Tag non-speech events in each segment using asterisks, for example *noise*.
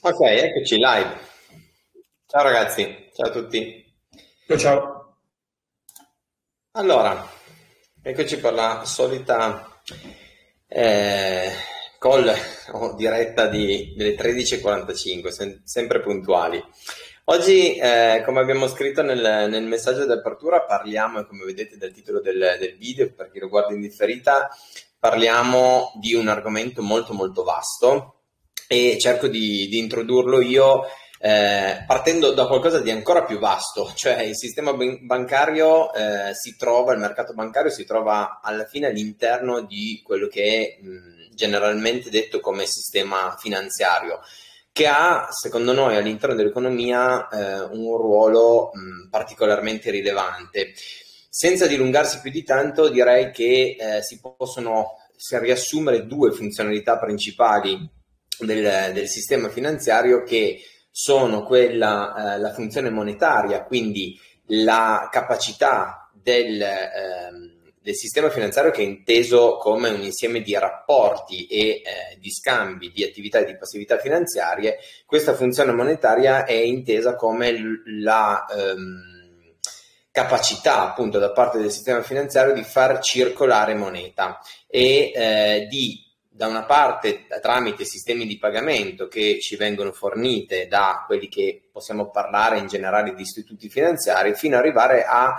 Ok, eccoci live. Ciao ragazzi, ciao a tutti. Ciao, ciao. Allora, eccoci per la solita eh, call o diretta di, delle 13.45, sem- sempre puntuali. Oggi, eh, come abbiamo scritto nel, nel, messaggio di apertura, parliamo, e come vedete dal titolo del, del video, per chi lo guarda in differita, parliamo di un argomento molto molto vasto e cerco di, di introdurlo io eh, partendo da qualcosa di ancora più vasto, *laughs* cioè il sistema bancario eh, si trova, il mercato bancario si trova alla fine all'interno di quello che è mh, generalmente detto come sistema finanziario, che ha, secondo noi, all'interno dell'economia eh, un ruolo mh, particolarmente rilevante. Senza dilungarsi più di tanto, direi che eh, si possono si riassumere due funzionalità principali del, del sistema finanziario che sono quella, eh, la funzione monetaria, quindi la capacità del, ehm, del, sistema finanziario che è inteso come un insieme di rapporti e eh, di scambi di attività e di passività finanziarie, questa funzione monetaria è intesa come la ehm, capacità appunto da parte del sistema finanziario di far circolare moneta e eh, di da una parte tramite sistemi di pagamento che ci vengono fornite da quelli che possiamo parlare in generale di istituti finanziari, fino ad arrivare a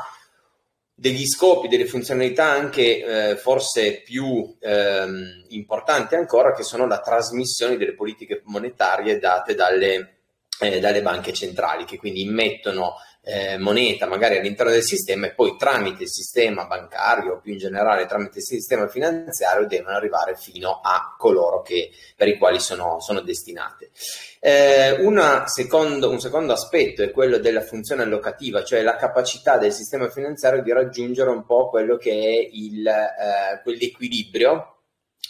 degli scopi, delle funzionalità anche eh, forse più ehm, importanti ancora, che sono la trasmissione delle politiche monetarie date dalle, eh, dalle banche centrali, che quindi immettono eh, moneta magari all'interno del sistema e poi tramite il sistema bancario o più in generale tramite il sistema finanziario devono arrivare fino a coloro che, per i quali sono, sono destinate. Eh, secondo, un secondo aspetto è quello della funzione allocativa, cioè la capacità del sistema finanziario di raggiungere un po' quello che è il, eh, quell'equilibrio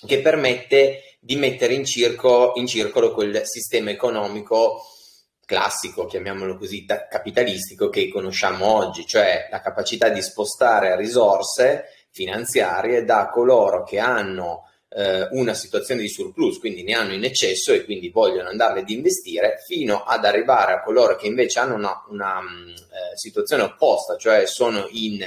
che permette di mettere in, circo, in circolo quel sistema economico classico, chiamiamolo così, capitalistico che conosciamo oggi, cioè la capacità di spostare risorse finanziarie da coloro che hanno eh, una situazione di surplus, quindi ne hanno in eccesso e quindi vogliono andarle ad investire, fino ad arrivare a coloro che invece hanno una, una mm, eh, situazione opposta, cioè sono in,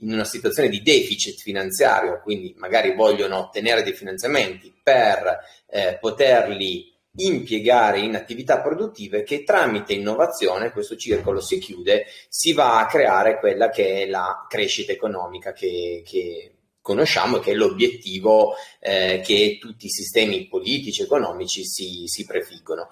in una situazione di deficit finanziario, quindi magari vogliono ottenere dei finanziamenti per eh, poterli impiegare in attività produttive che tramite innovazione, questo circolo si chiude, si va a creare quella che è la crescita economica che, che conosciamo e che è l'obiettivo eh, che tutti i sistemi politici e economici si, si prefiggono.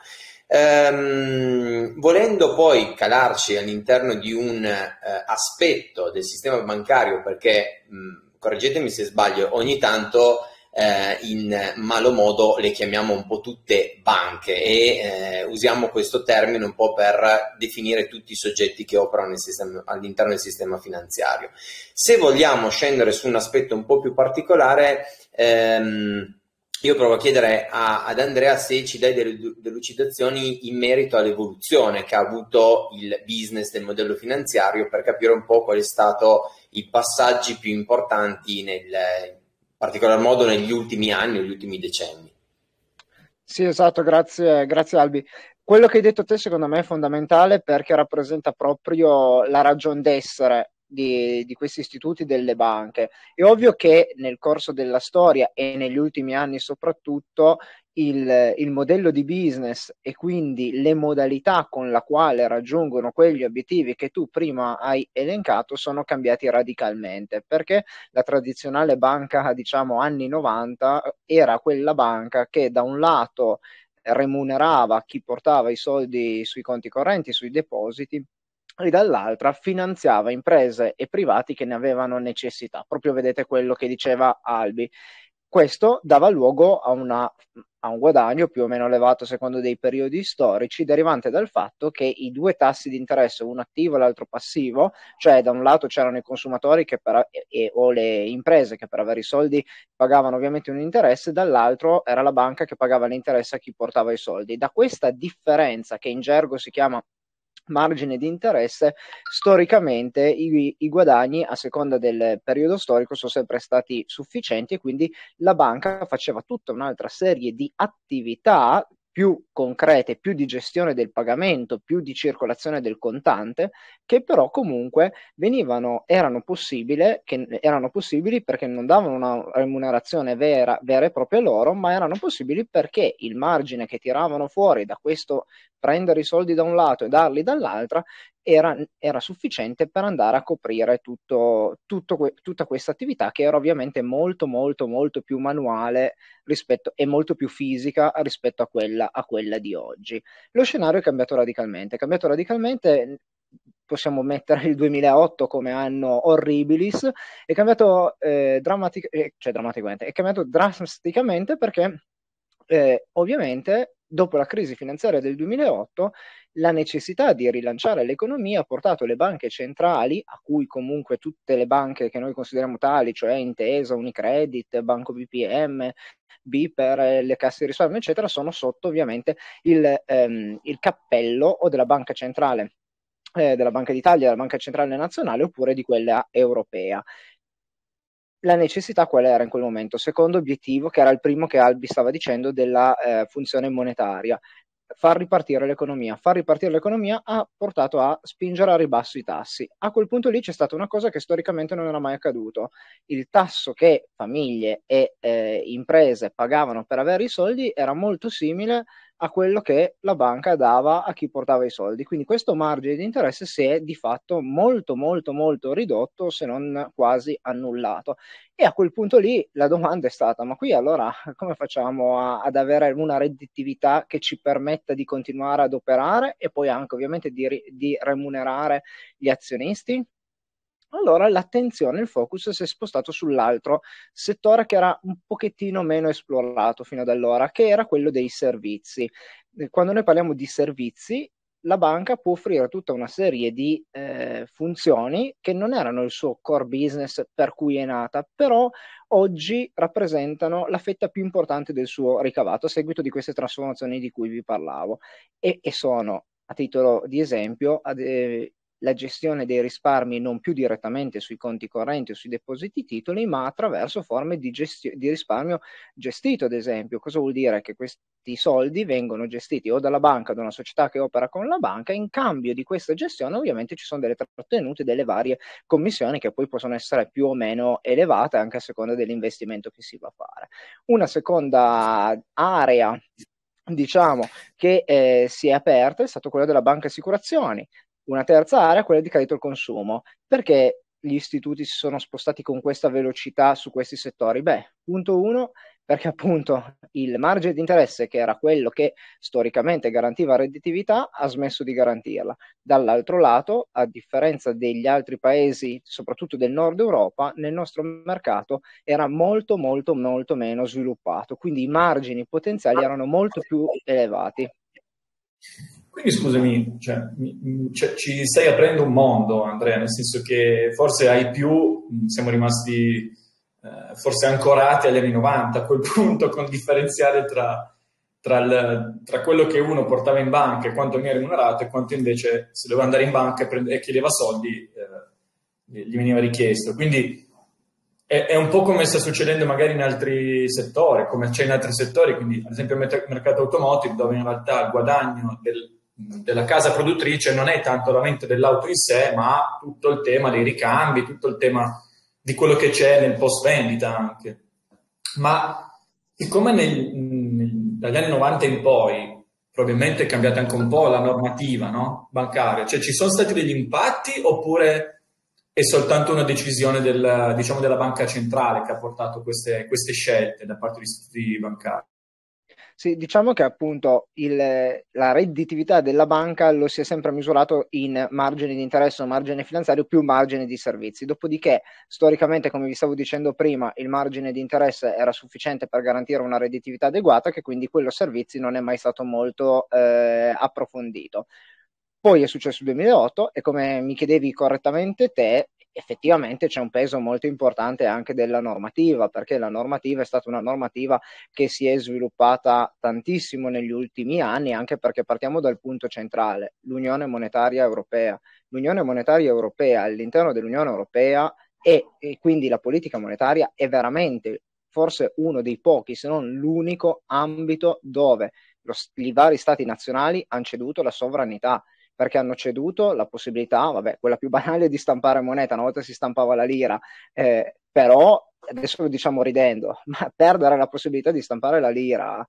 Ehm, volendo poi calarci all'interno di un eh, aspetto del sistema bancario, perché mh, correggetemi se sbaglio, ogni tanto eh, in malo modo le chiamiamo un po' tutte banche e eh, usiamo questo termine un po' per definire tutti i soggetti che operano sistema, all'interno del sistema finanziario. Se vogliamo scendere su un aspetto un po' più particolare, ehm, io provo a chiedere a, ad Andrea se ci dai delle delucidazioni in merito all'evoluzione che ha avuto il business del modello finanziario per capire un po' qual è stato i passaggi più importanti nel, particolar modo negli ultimi anni, negli ultimi decenni. Sì, esatto, grazie, grazie Albi. Quello che hai detto te secondo me è fondamentale perché rappresenta proprio la ragione d'essere di, di, questi istituti delle banche. È ovvio che nel corso della storia e negli ultimi anni soprattutto il, il, modello di business e quindi le modalità con la quale raggiungono quegli obiettivi che tu prima hai elencato sono cambiati radicalmente perché la tradizionale banca diciamo anni 90 era quella banca che da un lato remunerava chi portava i soldi sui conti correnti, sui depositi e dall'altra finanziava imprese e privati che ne avevano necessità. Proprio vedete quello che diceva Albi. Questo dava luogo a, una, a, un guadagno più o meno elevato secondo dei periodi storici, derivante dal fatto che i due tassi di interesse, uno attivo e l'altro passivo, cioè da un lato c'erano i consumatori per, e, o le imprese che per avere i soldi pagavano ovviamente un interesse, dall'altro era la banca che pagava l'interesse a chi portava i soldi. Da questa differenza che in gergo si chiama margine di interesse, storicamente i, i, guadagni a seconda del periodo storico sono sempre stati sufficienti e quindi la banca faceva tutta un'altra serie di attività più concrete, più di gestione del pagamento, più di circolazione del contante, che però comunque venivano, erano, erano possibili perché non davano una remunerazione vera, vera e propria loro, ma erano possibili perché il margine che tiravano fuori da questo prendere i soldi da un lato e darli dall'altra era, era sufficiente per andare a coprire tutto, tutto, tutta questa attività che era ovviamente molto molto molto più manuale rispetto, e molto più fisica rispetto a quella, a quella di oggi. Lo scenario è cambiato radicalmente, è cambiato radicalmente possiamo mettere il 2008 come anno horribilis, è cambiato, eh, drammatic- eh, cioè drammaticamente, è cambiato drasticamente perché eh, ovviamente dopo la crisi finanziaria del 2008 la necessità di rilanciare l'economia ha portato le banche centrali, a cui comunque tutte le banche che noi consideriamo tali, cioè Intesa, Unicredit, Banco BPM, Biper, le casse di risparmio, eccetera, sono sotto ovviamente il, ehm, il cappello o della banca centrale eh, della Banca d'Italia, della Banca Centrale Nazionale oppure di quella europea la necessità qual era in quel momento? Secondo obiettivo, che era il primo che Albi stava dicendo della eh, funzione monetaria, far ripartire l'economia. Far ripartire l'economia ha portato a spingere a ribasso i tassi. A quel punto lì c'è stata una cosa che storicamente non era mai accaduto. Il tasso che famiglie e eh, imprese pagavano per avere i soldi era molto simile a quello che la banca dava a chi portava i soldi. Quindi questo margine di interesse si è di fatto molto molto molto ridotto, se non quasi annullato. E a quel punto lì la domanda è stata, ma qui allora *laughs* come facciamo a, ad avere una redditività che ci permetta di continuare ad operare e poi anche ovviamente di, di remunerare gli azionisti? Allora l'attenzione, il focus si è spostato sull'altro settore che era un pochettino meno esplorato fino ad allora, che era quello dei servizi. Eh, quando noi parliamo di servizi, la banca può offrire tutta una serie di eh, funzioni che non erano il suo core business per cui è nata, però oggi rappresentano la fetta più importante del suo ricavato a seguito di queste trasformazioni di cui vi parlavo e, e sono, a titolo di esempio, ad, eh, la gestione dei risparmi non più direttamente sui conti correnti o sui depositi titoli, ma attraverso forme di, gestio- di risparmio gestito, ad esempio. Cosa vuol dire? Che questi soldi vengono gestiti o dalla banca, da una società che opera con la banca, in cambio di questa gestione ovviamente ci sono delle trattenute, delle varie commissioni che poi possono essere più o meno elevate anche a seconda dell'investimento che si va a fare. Una seconda area diciamo che eh, si è aperta è stato quella della banca assicurazioni una terza area quella di credito al consumo. Perché gli istituti si sono spostati con questa velocità su questi settori? Beh, punto uno, perché appunto il margine di interesse, che era quello che storicamente garantiva redditività, ha smesso di garantirla. Dall'altro lato, a differenza degli altri paesi, soprattutto del nord Europa, nel nostro mercato era molto, molto, molto meno sviluppato, quindi i margini potenziali erano molto più elevati. Quindi scusami, cioè, cioè, ci stai aprendo un mondo, Andrea, nel senso che forse hai più, siamo rimasti eh, forse ancorati agli anni 90 a quel *laughs* punto con il differenziale tra, tra, il, tra, quello che uno portava in banca e quanto veniva remunerato e quanto invece se doveva andare in banca e, prende, e chiedeva soldi eh, gli veniva richiesto. Quindi è, è, un po' come sta succedendo magari in altri settori, come c'è in altri settori, quindi ad esempio il mercato automotive dove in realtà il guadagno del della casa produttrice non è tanto la vendita dell'auto in sé, ma tutto il tema dei ricambi, tutto il tema di quello che c'è nel post vendita anche. Ma siccome nel, nel, dagli anni 90 in poi probabilmente è cambiata anche un po' la normativa no? bancaria, cioè ci sono stati degli impatti oppure è soltanto una decisione del, diciamo, della banca centrale che ha portato queste, queste scelte da parte degli istituti bancari? Sì, diciamo che appunto il, la redditività della banca lo si è sempre misurato in margini di interesse o margine finanziario più margine di servizi. Dopodiché, storicamente, come vi stavo dicendo prima, il margine di interesse era sufficiente per garantire una redditività adeguata, che quindi quello servizi non è mai stato molto eh, approfondito. Poi è successo il 2008 e come mi chiedevi correttamente te, effettivamente c'è un peso molto importante anche della normativa, perché la normativa è stata una normativa che si è sviluppata tantissimo negli ultimi anni, anche perché partiamo dal punto centrale, l'Unione Monetaria Europea. L'Unione Monetaria Europea all'interno dell'Unione Europea e, e quindi la politica monetaria è veramente forse uno dei pochi, se non l'unico ambito dove lo, i vari stati nazionali hanno ceduto la sovranità perché hanno ceduto la possibilità, vabbè, quella più banale di stampare moneta, una volta si stampava la lira, eh, però adesso lo diciamo ridendo, *laughs* ma perdere la possibilità di stampare la lira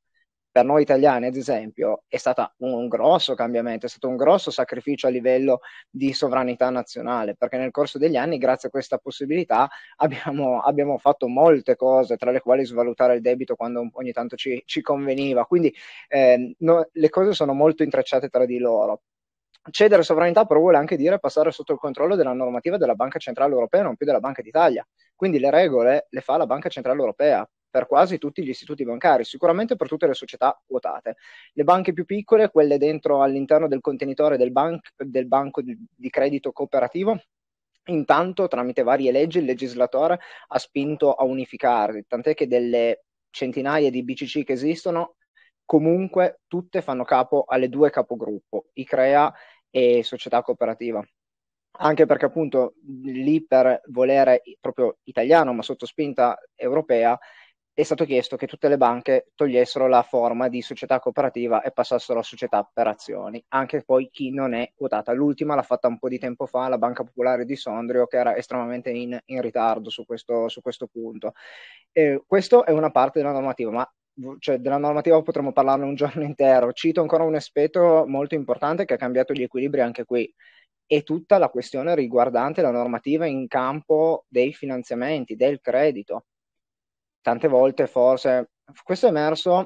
per noi italiani, ad esempio, è stato un grosso cambiamento, è stato un grosso sacrificio a livello di sovranità nazionale, perché nel corso degli anni, grazie a questa possibilità, abbiamo, abbiamo fatto molte cose, tra le quali svalutare il debito quando ogni tanto ci, ci conveniva. Quindi eh, no, le cose sono molto intrecciate tra di loro. Cedere sovranità però vuole anche dire passare sotto il controllo della normativa della Banca Centrale Europea, non più della Banca d'Italia. Quindi le regole le fa la Banca Centrale Europea per quasi tutti gli istituti bancari, sicuramente per tutte le società quotate. Le banche più piccole, quelle dentro all'interno del contenitore del, bank, del banco di, di credito cooperativo, Intanto, tramite varie leggi, il legislatore ha spinto a unificarli, tant'è che delle centinaia di BCC che esistono, comunque tutte fanno capo alle due capogruppo, ICREA e Società Cooperativa. Anche perché appunto lì per volere proprio italiano, ma sotto spinta europea, è stato chiesto che tutte le banche togliessero la forma di società cooperativa e passassero a società per azioni, anche poi chi non è quotata. L'ultima l'ha fatta un po' di tempo fa la Banca Popolare di Sondrio, che era estremamente in, in ritardo su questo, su questo punto. Eh, questo è una parte della normativa, ma cioè, della normativa potremmo parlarne un giorno intero. Cito ancora un aspetto molto importante che ha cambiato gli equilibri anche qui. È tutta la questione riguardante la normativa in campo dei finanziamenti, del credito tante volte forse, questo è emerso,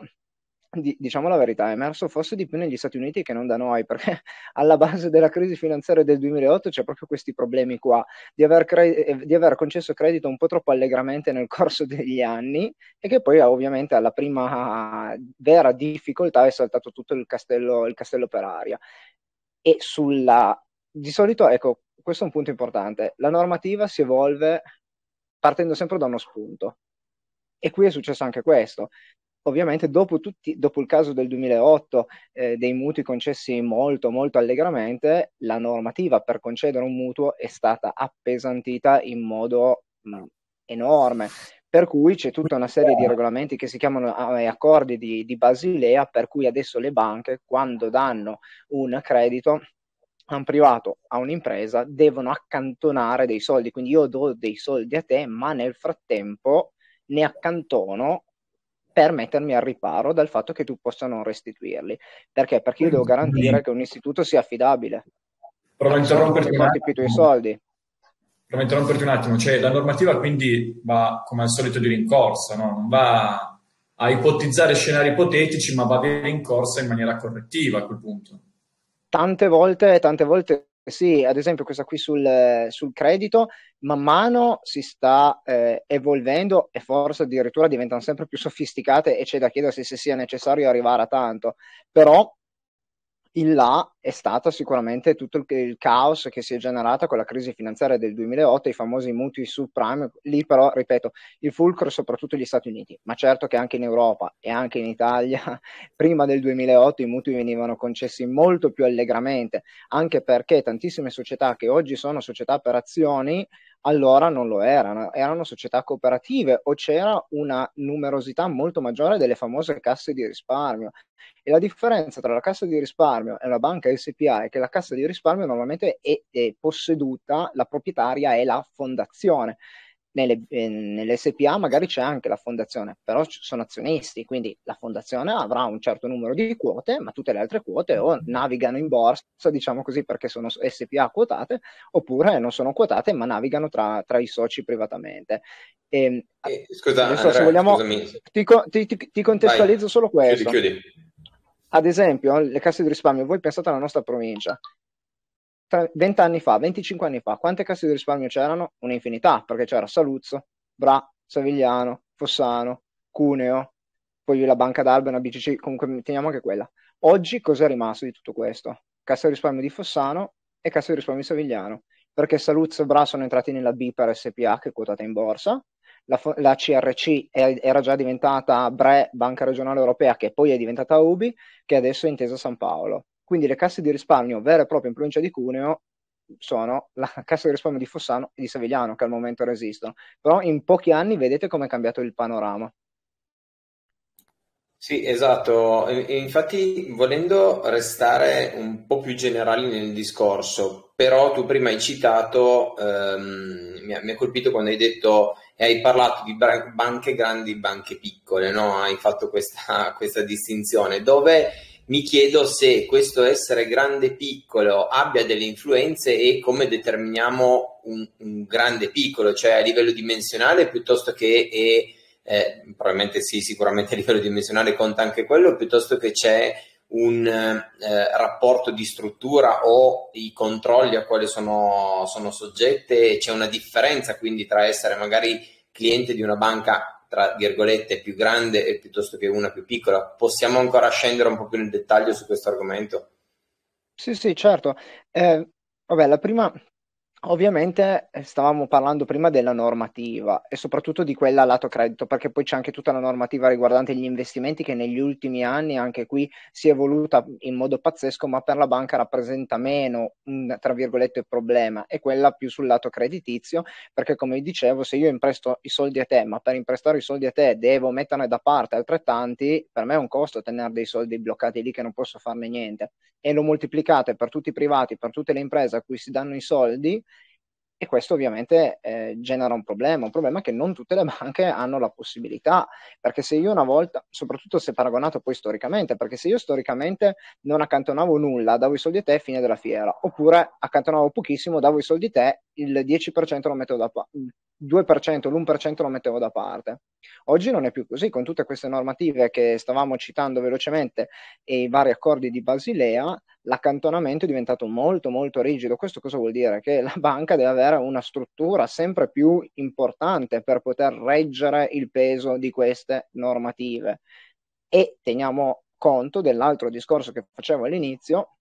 diciamo la verità, è emerso forse di più negli Stati Uniti che non da noi, perché *laughs* alla base della crisi finanziaria del 2008 c'è proprio questi problemi qua, di aver, cre- eh, di aver concesso credito un po' troppo allegramente nel corso *laughs* degli anni e che poi ovviamente alla prima vera difficoltà è saltato tutto il castello, il castello per aria. E sulla... Di solito, ecco, questo è un punto importante, la normativa si evolve partendo sempre da uno spunto e qui è successo anche questo. Ovviamente dopo, tutti, dopo il caso del 2008 eh, dei mutui concessi molto molto allegramente, la normativa per concedere un mutuo è stata appesantita in modo mh, enorme. Per cui c'è tutta una serie di regolamenti che si chiamano eh, accordi di, di Basilea, per cui adesso le banche, quando danno un credito, a un privato, a un'impresa, devono accantonare dei soldi. Quindi io do dei soldi a te, ma nel frattempo ne accantono per mettermi al riparo dal fatto che tu possa non restituirli. Perché? Perché io devo garantire che un istituto sia affidabile. Provo a interromperti un attimo. i tuoi soldi. Provo a interromperti un attimo. Cioè, la normativa quindi va come al solito di rincorsa, no? non va a ipotizzare scenari ipotetici, ma va di rincorsa in maniera correttiva a quel punto. Tante volte, tante volte sì, ad esempio questa qui sul, sul credito, man mano si sta eh, evolvendo e forse addirittura diventano sempre più sofisticate e c'è da chiedersi se sia necessario arrivare a tanto, però il là è stato sicuramente tutto il, il, caos che si è generato con la crisi finanziaria del 2008, i famosi mutui subprime. Lì però, ripeto, il fulcro soprattutto gli Stati Uniti, ma certo che anche in Europa e anche in Italia, *laughs* prima del 2008 i mutui venivano concessi molto più allegramente, anche perché tantissime società che oggi sono società per azioni allora non lo erano, erano società cooperative o c'era una numerosità molto maggiore delle famose casse di risparmio. E la differenza tra la cassa di risparmio e la banca SPA è che la cassa di risparmio normalmente è, è posseduta, la proprietaria è la fondazione nelle, eh, nelle SPA magari c'è anche la fondazione, però sono azionisti, quindi la fondazione avrà un certo numero di quote, ma tutte le altre quote o navigano in borsa, diciamo così, perché sono SPA quotate, oppure non sono quotate, ma navigano tra, tra i soci privatamente. E, ehm, eh, scusa, adesso, Andrea, vogliamo, ti, ti, ti, contestualizzo Vai. solo questo. Chiudi, chiudi. Ad esempio, le casse di risparmio, voi pensate alla nostra provincia, 20 anni fa, 25 anni fa, quante casse di risparmio c'erano? Un'infinità, perché c'era Saluzzo, Bra, Savigliano, Fossano, Cuneo, poi la Banca d'Albena, BCC, comunque teniamo anche quella. Oggi cos'è rimasto di tutto questo? Cassa di risparmio di Fossano e Cassa di risparmio di Savigliano, perché Saluzzo e Bra sono entrati nella BIPER SPA, che è quotata in borsa, la, la, CRC era già diventata BRE, Banca Regionale Europea, che poi è diventata UBI, che adesso è intesa San Paolo. Quindi le casse di risparmio vere e proprie in provincia di Cuneo sono la *laughs* cassa di risparmio di Fossano e di Savigliano che al momento resistono. Però in pochi anni vedete come è cambiato il panorama. Sì, esatto. Infatti, volendo restare un po' più generali nel discorso, però tu prima hai citato, ehm, mi, ha, colpito quando hai detto e hai parlato di banche grandi e banche piccole, no? Hai fatto questa, *laughs* questa distinzione, dove mi chiedo se questo essere grande e piccolo abbia delle influenze e come determiniamo un, un grande piccolo, cioè a livello dimensionale piuttosto che è eh, probabilmente sì, sicuramente a livello dimensionale conta anche quello, piuttosto che c'è un eh, rapporto di struttura o i controlli a quali sono, sono soggette, c'è una differenza quindi tra essere magari cliente di una banca tra virgolette più grande e piuttosto che una più piccola. Possiamo ancora scendere un po' più nel dettaglio su questo argomento? Sì, sì, certo. Eh, vabbè, la prima, Ovviamente eh, stavamo parlando prima della normativa e soprattutto di quella lato credito, perché poi c'è anche tutta la normativa riguardante gli investimenti che negli ultimi anni anche qui si è evoluta in modo pazzesco, ma per la banca rappresenta meno un tra virgolette problema. E quella più sul lato creditizio, perché come dicevo, se io impresto i soldi a te, ma per imprestare i soldi a te devo metterne da parte altrettanti, per me è un costo tenere dei soldi bloccati lì che non posso farne niente. E lo moltiplicate per tutti i privati, per tutte le imprese a cui si danno i soldi e questo ovviamente eh, genera un problema, un problema che non tutte le banche hanno la possibilità, perché se io una volta, soprattutto se paragonato poi storicamente, perché se io storicamente non accantonavo nulla, davo i soldi a te, fine della fiera, oppure accantonavo pochissimo, davo i soldi a te, il 10% lo mettevo da 2%, l'1% lo mettevo da parte. Oggi non è più così, con tutte queste normative che stavamo citando velocemente e i vari accordi di Basilea, l'accantonamento è diventato molto molto rigido. Questo cosa vuol dire? Che la banca deve avere una struttura sempre più importante per poter reggere il peso di queste normative. E teniamo conto dell'altro discorso che facevo all'inizio,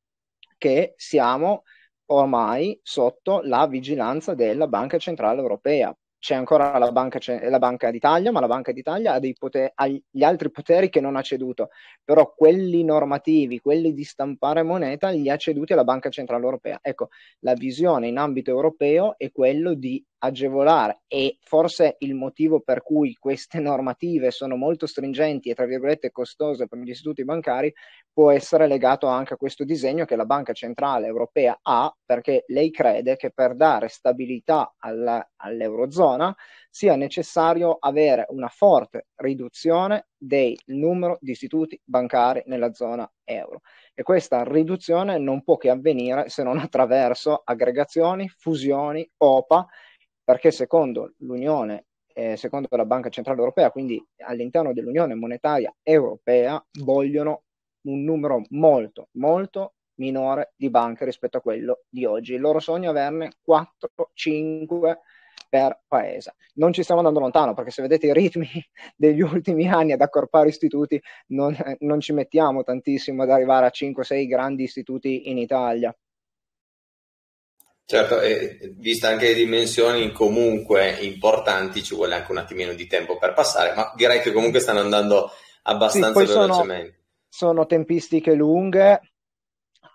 che siamo ormai sotto la vigilanza della Banca Centrale Europea c'è ancora la banca, la banca, d'Italia, ma la Banca d'Italia ha, poter, ha, gli altri poteri che non ha ceduto, però quelli normativi, quelli di stampare moneta, li ha ceduti alla Banca Centrale Europea. Ecco, la visione in ambito europeo è quello di agevolare. E forse il motivo per cui queste *laughs* normative sono molto stringenti e tra virgolette costose per gli istituti bancari può essere legato anche a questo disegno che la Banca Centrale Europea ha perché lei crede che per dare stabilità alla, all'Eurozona sia necessario avere una forte riduzione del numero di istituti bancari nella zona euro. E questa riduzione non può che avvenire se non attraverso aggregazioni, fusioni, OPA perché secondo l'Unione, eh, secondo la Banca Centrale Europea, quindi all'interno dell'Unione Monetaria Europea, vogliono un numero molto, molto minore di banche rispetto a quello di oggi. Il loro sogno è averne 4-5 per paese. Non ci stiamo andando lontano perché se vedete i ritmi *laughs* degli ultimi anni ad accorpare istituti non, non ci mettiamo tantissimo ad arrivare a 5-6 grandi istituti in Italia. Certo, e vista anche le dimensioni comunque importanti, ci vuole anche un attimino di tempo per passare, ma direi che comunque stanno andando abbastanza sì, velocemente. Sono, sono tempistiche lunghe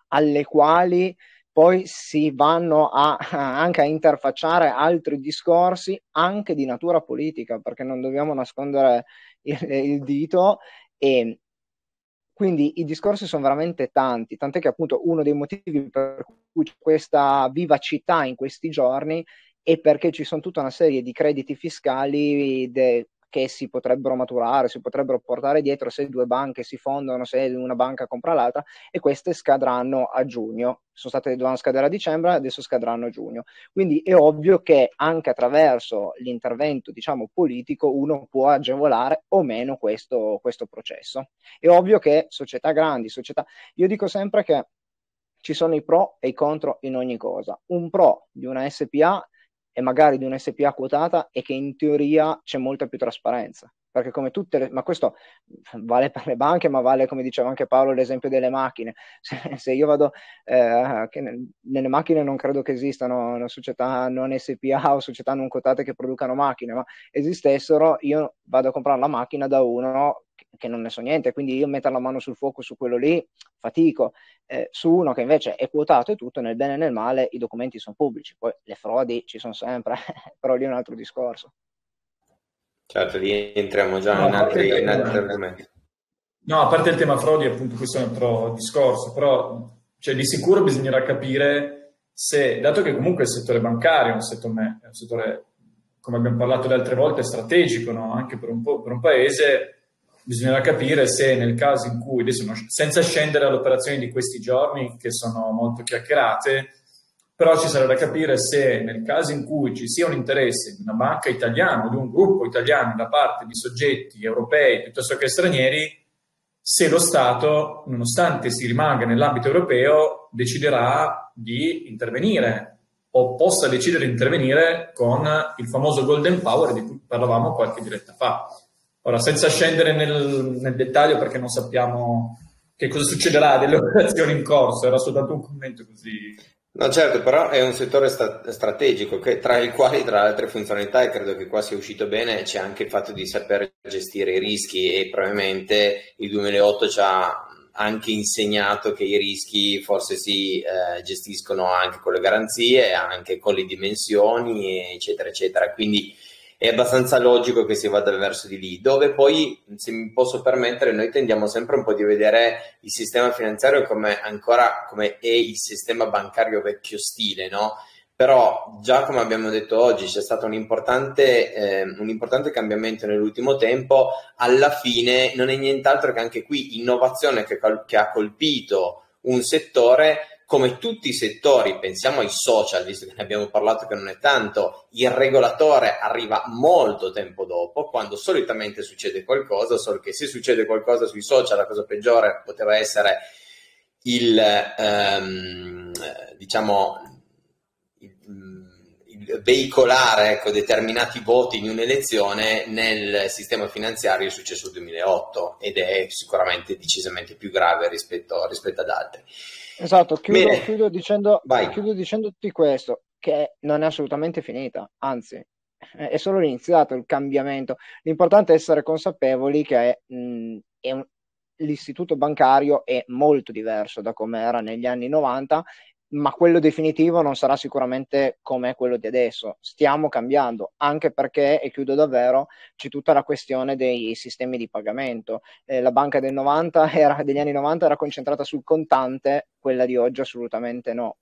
alle quali poi si vanno a, anche a interfacciare altri discorsi anche di natura politica, perché non dobbiamo nascondere il, il dito e quindi i discorsi sono veramente tanti, tant'è che appunto uno dei motivi per cui c'è questa vivacità in questi giorni è perché ci sono tutta una serie di crediti fiscali de- che si potrebbero maturare, si potrebbero portare dietro se due banche si fondono, se una banca compra l'altra e queste scadranno a giugno. Sono state dovevano scadere a dicembre, adesso scadranno a giugno. Quindi è ovvio che anche attraverso l'intervento, diciamo, politico uno può agevolare o meno questo, questo processo. È ovvio che società grandi, società... Io dico sempre che ci sono i pro e i contro in ogni cosa. Un pro di una SPA e magari di un'SPA quotata e che in teoria c'è molta più trasparenza. Perché come tutte le, ma questo vale per le banche, ma vale come diceva anche Paolo l'esempio delle macchine. *laughs* Se, se io vado, eh, nelle macchine non credo che esistano una società non SPA o società non quotate che producano macchine, ma esistessero, io vado a comprare la macchina da uno che non ne so niente, quindi io mettere la mano sul fuoco su quello lì fatico, eh, su uno che invece è quotato e tutto, nel bene e nel male i documenti sono pubblici, poi le frodi ci sono sempre, *laughs* però lì è un altro discorso. Certo, lì entriamo già no, in altri, argomenti. No, a parte il tema frodi, appunto, questo è un altro discorso, però cioè, di sicuro bisognerà capire se, dato che comunque il settore bancario è un settore, è un settore come abbiamo parlato le altre volte, strategico no? anche per un, per un, paese, bisognerà capire se nel caso in cui, adesso senza scendere alle operazioni di questi giorni che sono molto chiacchierate, però ci sarà da capire se nel caso in cui ci sia un interesse di una banca italiana o di un gruppo italiano da parte di soggetti europei piuttosto che stranieri, se lo Stato, nonostante si rimanga nell'ambito europeo, deciderà di intervenire o possa decidere di intervenire con il famoso Golden Power di cui parlavamo qualche diretta fa. Ora, senza scendere nel, nel dettaglio perché non sappiamo che cosa succederà delle *laughs* operazioni in corso, era soltanto un commento così. No, certo, però è un settore sta- strategico che, tra il quale, tra le altre funzionalità, e credo che qua sia uscito bene, c'è anche il fatto di saper gestire i rischi e probabilmente il 2008 ci ha anche insegnato che i rischi forse si eh, gestiscono anche con le garanzie, anche con le dimensioni, eccetera, eccetera. Quindi è abbastanza logico che si vada verso di lì, dove poi, se mi posso permettere, noi tendiamo sempre un po' di vedere il sistema finanziario come ancora come è il sistema bancario vecchio stile, no? però già come abbiamo detto oggi c'è stato un importante, eh, un importante, cambiamento nell'ultimo tempo, alla fine non è nient'altro che anche qui innovazione che, che, ha colpito un settore come tutti i settori, pensiamo ai social, visto che ne abbiamo parlato che non è tanto, il regolatore arriva molto tempo dopo, quando solitamente succede qualcosa, solo che se succede qualcosa sui social la cosa peggiore poteva essere il, ehm, diciamo, veicolare ecco, determinati voti in un'elezione nel sistema finanziario è successo nel 2008 ed è sicuramente decisamente più grave rispetto, rispetto ad altri. Esatto, chiudo, chiudo, dicendo, chiudo dicendoti questo, che non è assolutamente finita, anzi è solo iniziato il cambiamento. L'importante è essere consapevoli che mh, è un, l'istituto bancario è molto diverso da come era negli anni 90 ma quello definitivo non sarà sicuramente come quello di adesso. Stiamo cambiando, anche perché, e chiudo davvero, c'è tutta la questione dei sistemi di pagamento. Eh, la banca del 90 era, degli anni 90 era concentrata sul contante, quella di oggi assolutamente no.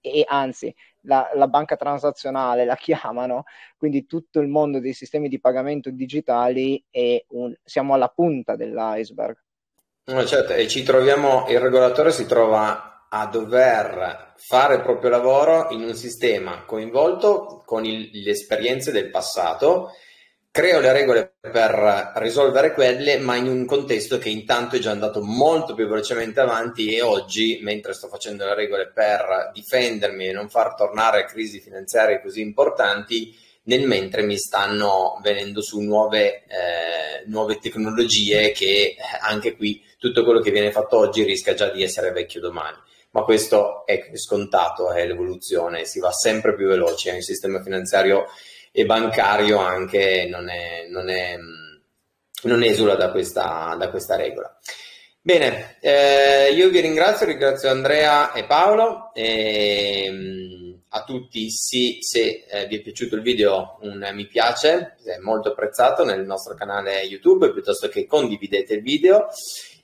E anzi, la, la banca transazionale la *laughs* chiamano, quindi tutto il mondo dei sistemi di pagamento digitali è un, siamo alla punta dell'iceberg. No, certo, e ci troviamo, il regolatore si trova a dover fare il proprio lavoro in un sistema coinvolto con il, le esperienze del passato, creo le regole per risolvere quelle, ma in un contesto che intanto è già andato molto più velocemente avanti e oggi, mentre sto facendo le regole per difendermi e non far tornare crisi finanziarie così importanti, nel mentre mi stanno venendo su nuove, eh, nuove tecnologie che anche qui tutto quello che viene fatto oggi rischia già di essere vecchio domani ma questo è scontato, è l'evoluzione, si va sempre più veloci, il sistema finanziario e bancario anche non, è, non, è, non esula da questa, da questa regola. Bene, eh, io vi ringrazio, ringrazio Andrea e Paolo e a tutti sì, se eh, vi è piaciuto il video un mi piace, è molto apprezzato nel nostro canale YouTube, piuttosto che condividete il video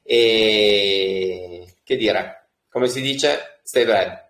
e che dire, come si dice, stay bad.